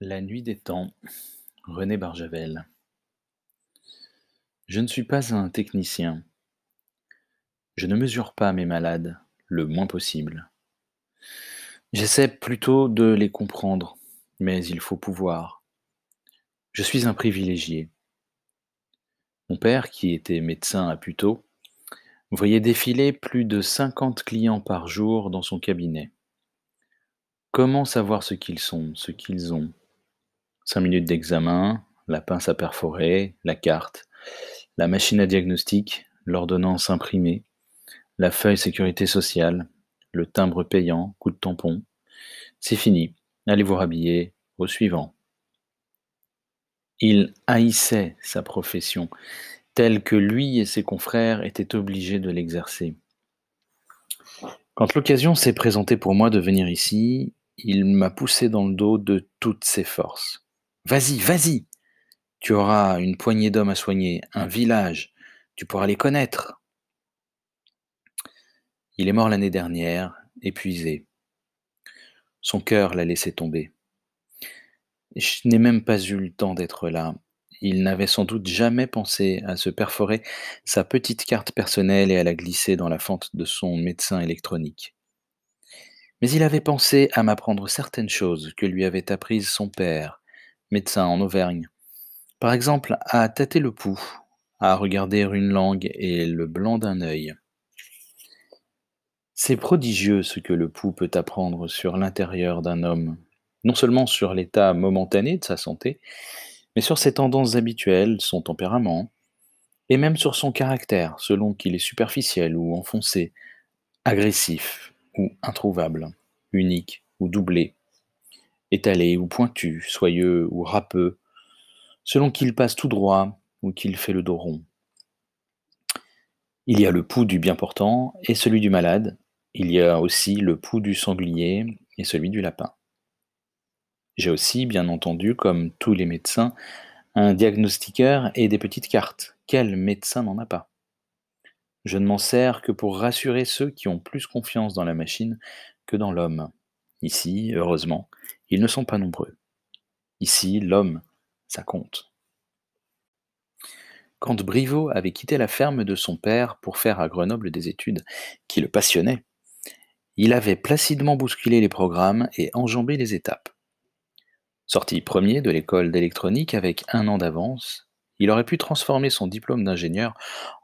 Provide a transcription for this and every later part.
La nuit des temps, René Barjavel. Je ne suis pas un technicien. Je ne mesure pas mes malades le moins possible. J'essaie plutôt de les comprendre, mais il faut pouvoir. Je suis un privilégié. Mon père, qui était médecin à Puteaux, voyait défiler plus de 50 clients par jour dans son cabinet. Comment savoir ce qu'ils sont, ce qu'ils ont? Cinq minutes d'examen, la pince à perforer, la carte, la machine à diagnostic, l'ordonnance imprimée, la feuille sécurité sociale, le timbre payant, coup de tampon. C'est fini, allez vous rhabiller, au suivant. Il haïssait sa profession, telle que lui et ses confrères étaient obligés de l'exercer. Quand l'occasion s'est présentée pour moi de venir ici, il m'a poussé dans le dos de toutes ses forces. Vas-y, vas-y. Tu auras une poignée d'hommes à soigner, un village. Tu pourras les connaître. Il est mort l'année dernière, épuisé. Son cœur l'a laissé tomber. Je n'ai même pas eu le temps d'être là. Il n'avait sans doute jamais pensé à se perforer sa petite carte personnelle et à la glisser dans la fente de son médecin électronique. Mais il avait pensé à m'apprendre certaines choses que lui avait apprises son père, médecin en Auvergne. Par exemple, à tâter le pouls, à regarder une langue et le blanc d'un œil. C'est prodigieux ce que le pouls peut apprendre sur l'intérieur d'un homme, non seulement sur l'état momentané de sa santé, mais sur ses tendances habituelles, son tempérament, et même sur son caractère, selon qu'il est superficiel ou enfoncé, agressif ou introuvable, unique ou doublé, étalé ou pointu, soyeux ou râpeux, selon qu'il passe tout droit ou qu'il fait le dos rond. Il y a le pouls du bien portant et celui du malade, il y a aussi le pouls du sanglier et celui du lapin. J'ai aussi, bien entendu, comme tous les médecins, un diagnostiqueur et des petites cartes. Quel médecin n'en a pas? Je ne m'en sers que pour rassurer ceux qui ont plus confiance dans la machine que dans l'homme. Ici, heureusement, ils ne sont pas nombreux. Ici, l'homme, ça compte. Quand Briveau avait quitté la ferme de son père pour faire à Grenoble des études qui le passionnaient, il avait placidement bousculé les programmes et enjambé les étapes. Sorti premier de l'école d'électronique avec un an d'avance, il aurait pu transformer son diplôme d'ingénieur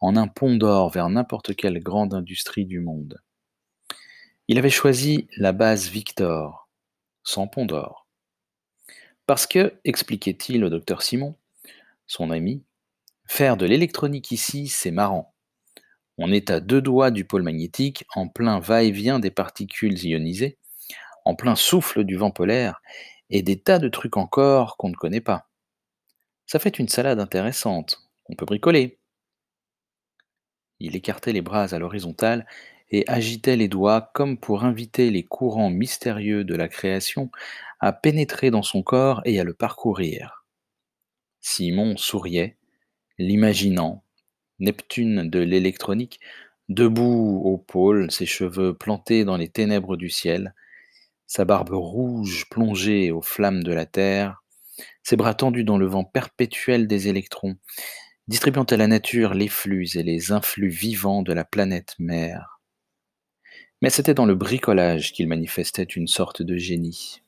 en un pont d'or vers n'importe quelle grande industrie du monde. Il avait choisi la base Victor, sans pont d'or. Parce que, expliquait-il au docteur Simon, son ami, faire de l'électronique ici, c'est marrant. On est à deux doigts du pôle magnétique, en plein va-et-vient des particules ionisées, en plein souffle du vent polaire, et des tas de trucs encore qu'on ne connaît pas. Ça fait une salade intéressante, on peut bricoler. Il écartait les bras à l'horizontale et agitait les doigts comme pour inviter les courants mystérieux de la création à pénétrer dans son corps et à le parcourir. Simon souriait, l'imaginant, Neptune de l'électronique, debout au pôle, ses cheveux plantés dans les ténèbres du ciel, sa barbe rouge plongée aux flammes de la terre, ses bras tendus dans le vent perpétuel des électrons, distribuant à la nature les flux et les influx vivants de la planète mère. Mais c'était dans le bricolage qu'il manifestait une sorte de génie.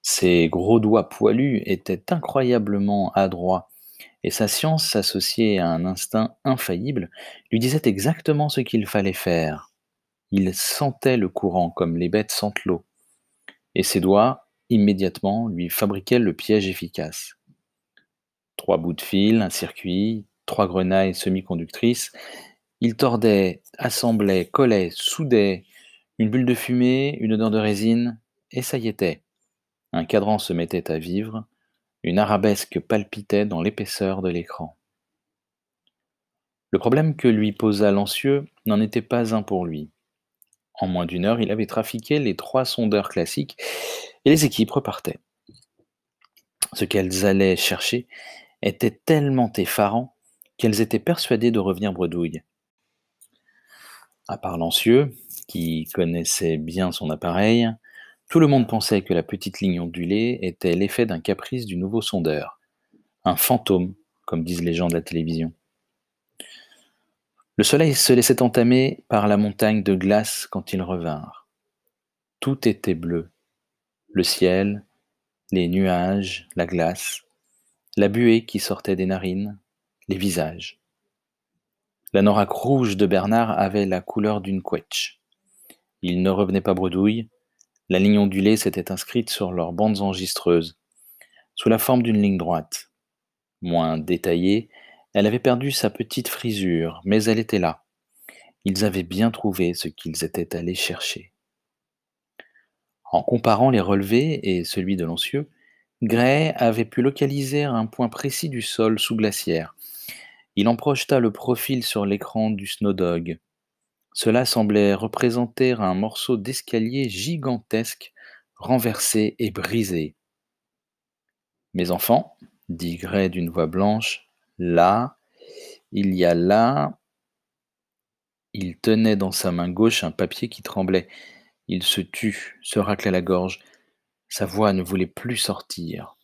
Ses gros doigts poilus étaient incroyablement adroits, et sa science associée à un instinct infaillible lui disait exactement ce qu'il fallait faire. Il sentait le courant comme les bêtes sentent l'eau, et ses doigts, immédiatement, lui fabriquaient le piège efficace. Trois bouts de fil, un circuit, trois grenailles semi-conductrices, il tordait, assemblait, collait, soudait, une bulle de fumée, une odeur de résine, et ça y était. Un cadran se mettait à vivre, une arabesque palpitait dans l'épaisseur de l'écran. Le problème que lui posa Lancieux n'en était pas un pour lui. En moins d'une heure, il avait trafiqué les trois sondeurs classiques et les équipes repartaient. Ce qu'elles allaient chercher était tellement effarant qu'elles étaient persuadées de revenir bredouille à part Lancieux, qui connaissait bien son appareil, Tout le monde pensait que la petite ligne ondulée était l'effet d'un caprice du nouveau sondeur, un fantôme, comme disent les gens de la télévision. Le soleil se laissait entamer par la montagne de glace quand ils revinrent. Tout était bleu. Le ciel, les nuages, la glace, la buée qui sortait des narines, les visages. La norac rouge de Bernard avait la couleur d'une couette. Il ne revenait pas bredouille, la ligne ondulée s'était inscrite sur leurs bandes enregistreuses, sous la forme d'une ligne droite. Moins détaillée, elle avait perdu sa petite frisure, mais elle était là. Ils avaient bien trouvé ce qu'ils étaient allés chercher. En comparant les relevés et celui de Lancieux, Gray avait pu localiser un point précis du sol sous glaciaire. Il en projeta le profil sur l'écran du Snowdog. Cela semblait représenter un morceau d'escalier gigantesque, renversé et brisé. Mes enfants, dit Gray d'une voix blanche, là, il y a là. Il tenait dans sa main gauche un papier qui tremblait. Il se tut, se raclait la gorge. Sa voix ne voulait plus sortir.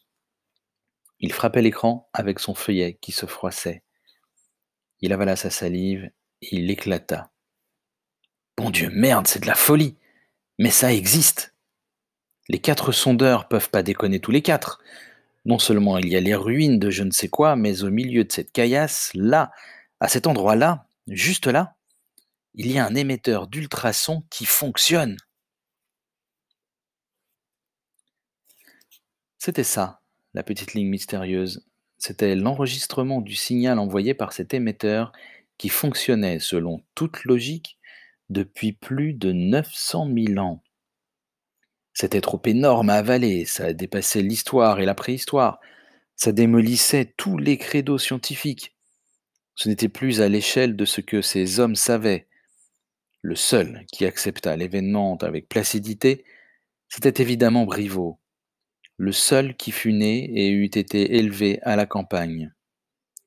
Il frappait l'écran avec son feuillet qui se froissait. Il avala sa salive et il éclata. Bon Dieu, merde, c'est de la folie. Mais ça existe. Les quatre sondeurs peuvent pas déconner tous les quatre. Non seulement il y a les ruines de je ne sais quoi, mais au milieu de cette caillasse, là, à cet endroit-là, juste là, il y a un émetteur d'ultrasons qui fonctionne. C'était ça, la petite ligne mystérieuse. C'était l'enregistrement du signal envoyé par cet émetteur qui fonctionnait, selon toute logique, depuis plus de 900 000 ans. C'était trop énorme à avaler, ça dépassait l'histoire et la préhistoire, ça démolissait tous les credos scientifiques. Ce n'était plus à l'échelle de ce que ces hommes savaient. Le seul qui accepta l'événement avec placidité, c'était évidemment Briveau, le seul qui fut né et eût été élevé à la campagne.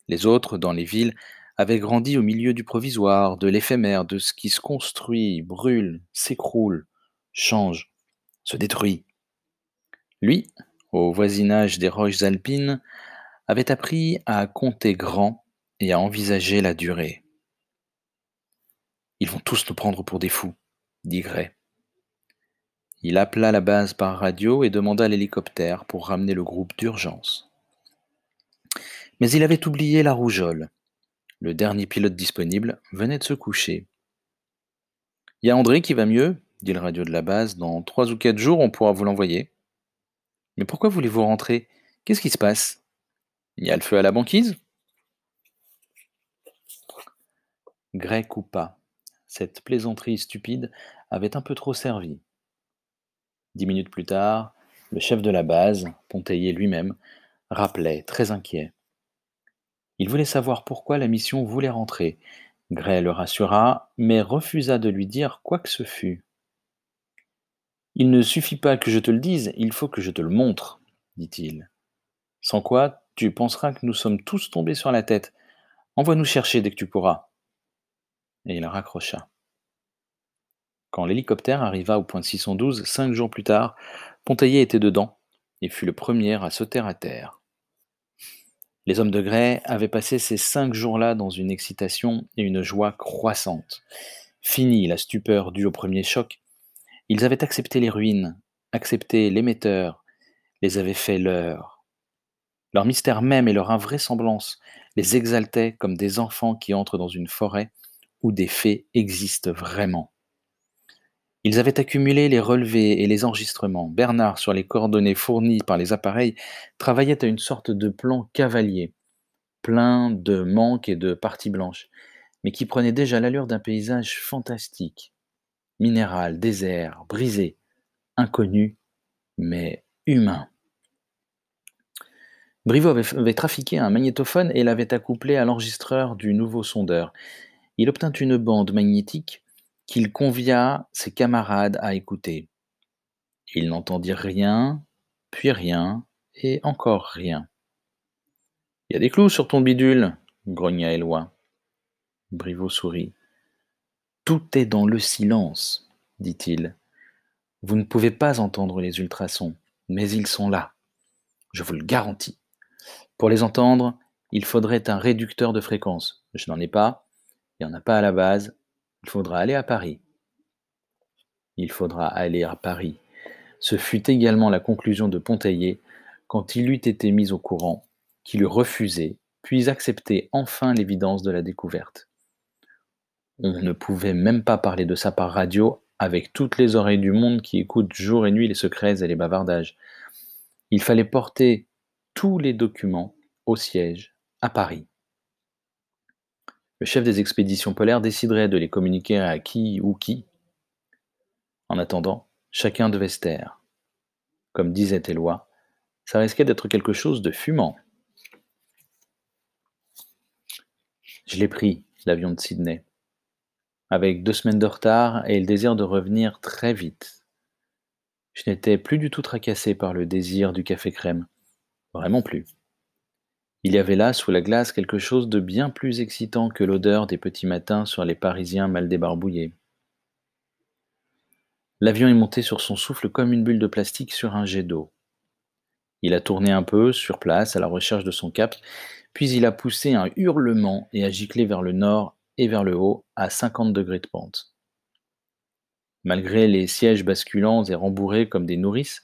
Les autres, dans les villes, avaient grandi au milieu du provisoire, de l'éphémère, de ce qui se construit, brûle, s'écroule, change se détruit. Lui, au voisinage des roches alpines, avait appris à compter grand et à envisager la durée. Ils vont tous nous prendre pour des fous, dit Gray. Il appela la base par radio et demanda l'hélicoptère pour ramener le groupe d'urgence. Mais il avait oublié la rougeole. Le dernier pilote disponible venait de se coucher. Il y a André qui va mieux? dit le radio de la base. Dans trois ou quatre jours, on pourra vous l'envoyer. Mais pourquoi voulez-vous rentrer? Qu'est-ce qui se passe? Il y a le feu à la banquise? Gray coupa. Cette plaisanterie stupide avait un peu trop servi. Dix minutes plus tard, le chef de la base, Ponteillé lui-même, rappelait, très inquiet. Il voulait savoir pourquoi la mission voulait rentrer. Gray le rassura, mais refusa de lui dire quoi que ce fût. Il ne suffit pas que je te le dise, il faut que je te le montre, dit-il. Sans quoi, tu penseras que nous sommes tous tombés sur la tête. Envoie-nous chercher dès que tu pourras. Et il raccrocha. Quand l'hélicoptère arriva au point 612, cinq jours plus tard, Pontaillet était dedans et fut le premier à sauter à terre. Les hommes de grès avaient passé ces cinq jours-là dans une excitation et une joie croissantes. Fini la stupeur due au premier choc, ils avaient accepté les ruines, accepté l'émetteur, les avaient fait leurs. Leur mystère même et leur invraisemblance les exaltaient comme des enfants qui entrent dans une forêt où des faits existent vraiment. Ils avaient accumulé les relevés et les enregistrements. Bernard, sur les coordonnées fournies par les appareils, travaillait à une sorte de plan cavalier, plein de manques et de parties blanches, mais qui prenait déjà l'allure d'un paysage fantastique minéral, désert, brisé, inconnu, mais humain. Brivo avait, trafiqué un magnétophone et l'avait accouplé à l'enregistreur du nouveau sondeur. Il obtint une bande magnétique qu'il convia ses camarades à écouter. Ils n'entendirent rien, puis rien, et encore rien. Il y a des clous sur ton bidule, grogna Éloi. Briveau sourit. Tout est dans le silence, dit-il. Vous ne pouvez pas entendre les ultrasons, mais ils sont là. Je vous le garantis. Pour les entendre, il faudrait un réducteur de fréquence. Je n'en ai pas, il n'y en a pas à la base. Il faudra aller à Paris. Il faudra aller à Paris. Ce fut également la conclusion de Ponteiller quand il eut été mis au courant, qu'il eut refusé, puis accepté enfin l'évidence de la découverte. On ne pouvait même pas parler de ça par radio avec toutes les oreilles du monde qui écoutent jour et nuit les secrets et les bavardages. Il fallait porter tous les documents au siège, à Paris. Le chef des expéditions polaires déciderait de les communiquer à qui ou qui? En attendant, chacun devait se taire. Comme disait Éloi, ça risquait d'être quelque chose de fumant. Je l'ai pris, l'avion de Sydney avec deux semaines de retard et le désir de revenir très vite. Je n'étais plus du tout tracassé par le désir du café crème. Vraiment plus. Il y avait là, sous la glace, quelque chose de bien plus excitant que l'odeur des petits matins sur les Parisiens mal débarbouillés. L'avion est monté sur son souffle comme une bulle de plastique sur un jet d'eau. Il a tourné un peu sur place à la recherche de son cap, puis il a poussé un hurlement et a giclé vers le nord et vers le haut à 50 degrés de pente. Malgré les sièges basculants et rembourrés comme des nourrices,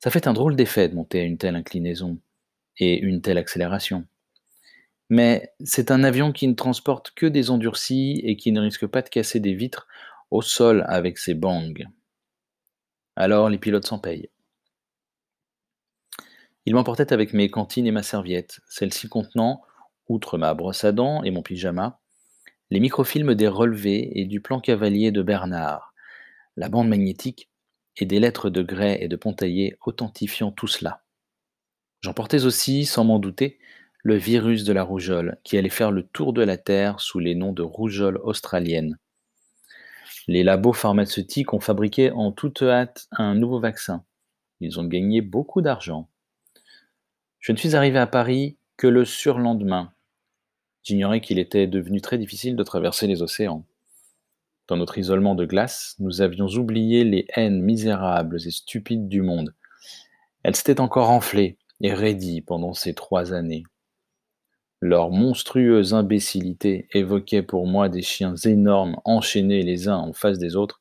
ça fait un drôle d'effet de monter à une telle inclinaison et une telle accélération. Mais c'est un avion qui ne transporte que des endurcis et qui ne risque pas de casser des vitres au sol avec ses bangs. Alors les pilotes s'en payent. Il m'emportait avec mes cantines et ma serviette, celle-ci contenant, outre ma brosse à dents et mon pyjama, les microfilms des relevés et du plan cavalier de Bernard, la bande magnétique et des lettres de Gray et de Pontaillet authentifiant tout cela. J'emportais aussi, sans m'en douter, le virus de la rougeole, qui allait faire le tour de la Terre sous les noms de rougeole australienne. Les labos pharmaceutiques ont fabriqué en toute hâte un nouveau vaccin. Ils ont gagné beaucoup d'argent. Je ne suis arrivé à Paris que le surlendemain, J'ignorais qu'il était devenu très difficile de traverser les océans. Dans notre isolement de glace, nous avions oublié les haines misérables et stupides du monde. Elles s'étaient encore enflées et raidies pendant ces trois années. Leur monstrueuse imbécilité évoquait pour moi des chiens énormes enchaînés les uns en face des autres,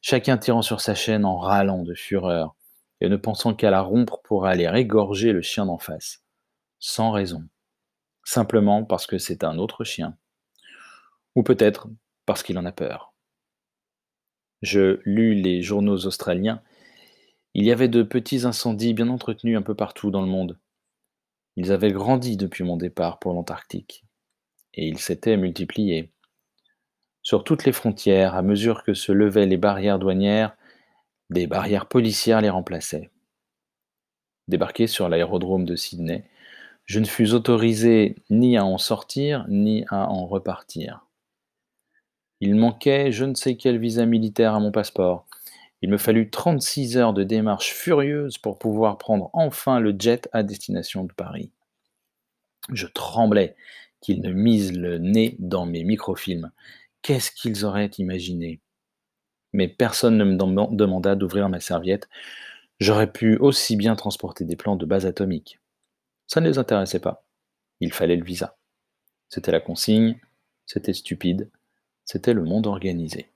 chacun tirant sur sa chaîne en râlant de fureur et ne pensant qu'à la rompre pour aller égorger le chien d'en face, sans raison simplement parce que c'est un autre chien. Ou peut-être parce qu'il en a peur. Je lus les journaux australiens. Il y avait de petits incendies bien entretenus un peu partout dans le monde. Ils avaient grandi depuis mon départ pour l'Antarctique. Et ils s'étaient multipliés. Sur toutes les frontières, à mesure que se levaient les barrières douanières, des barrières policières les remplaçaient. Débarqué sur l'aérodrome de Sydney, je ne fus autorisé ni à en sortir, ni à en repartir. Il manquait je ne sais quel visa militaire à mon passeport. Il me fallut 36 heures de démarche furieuse pour pouvoir prendre enfin le jet à destination de Paris. Je tremblais qu'ils ne misent le nez dans mes microfilms. Qu'est-ce qu'ils auraient imaginé? Mais personne ne me demanda d'ouvrir ma serviette. J'aurais pu aussi bien transporter des plans de base atomique. Ça ne les intéressait pas. Il fallait le visa. C'était la consigne, c'était stupide, c'était le monde organisé.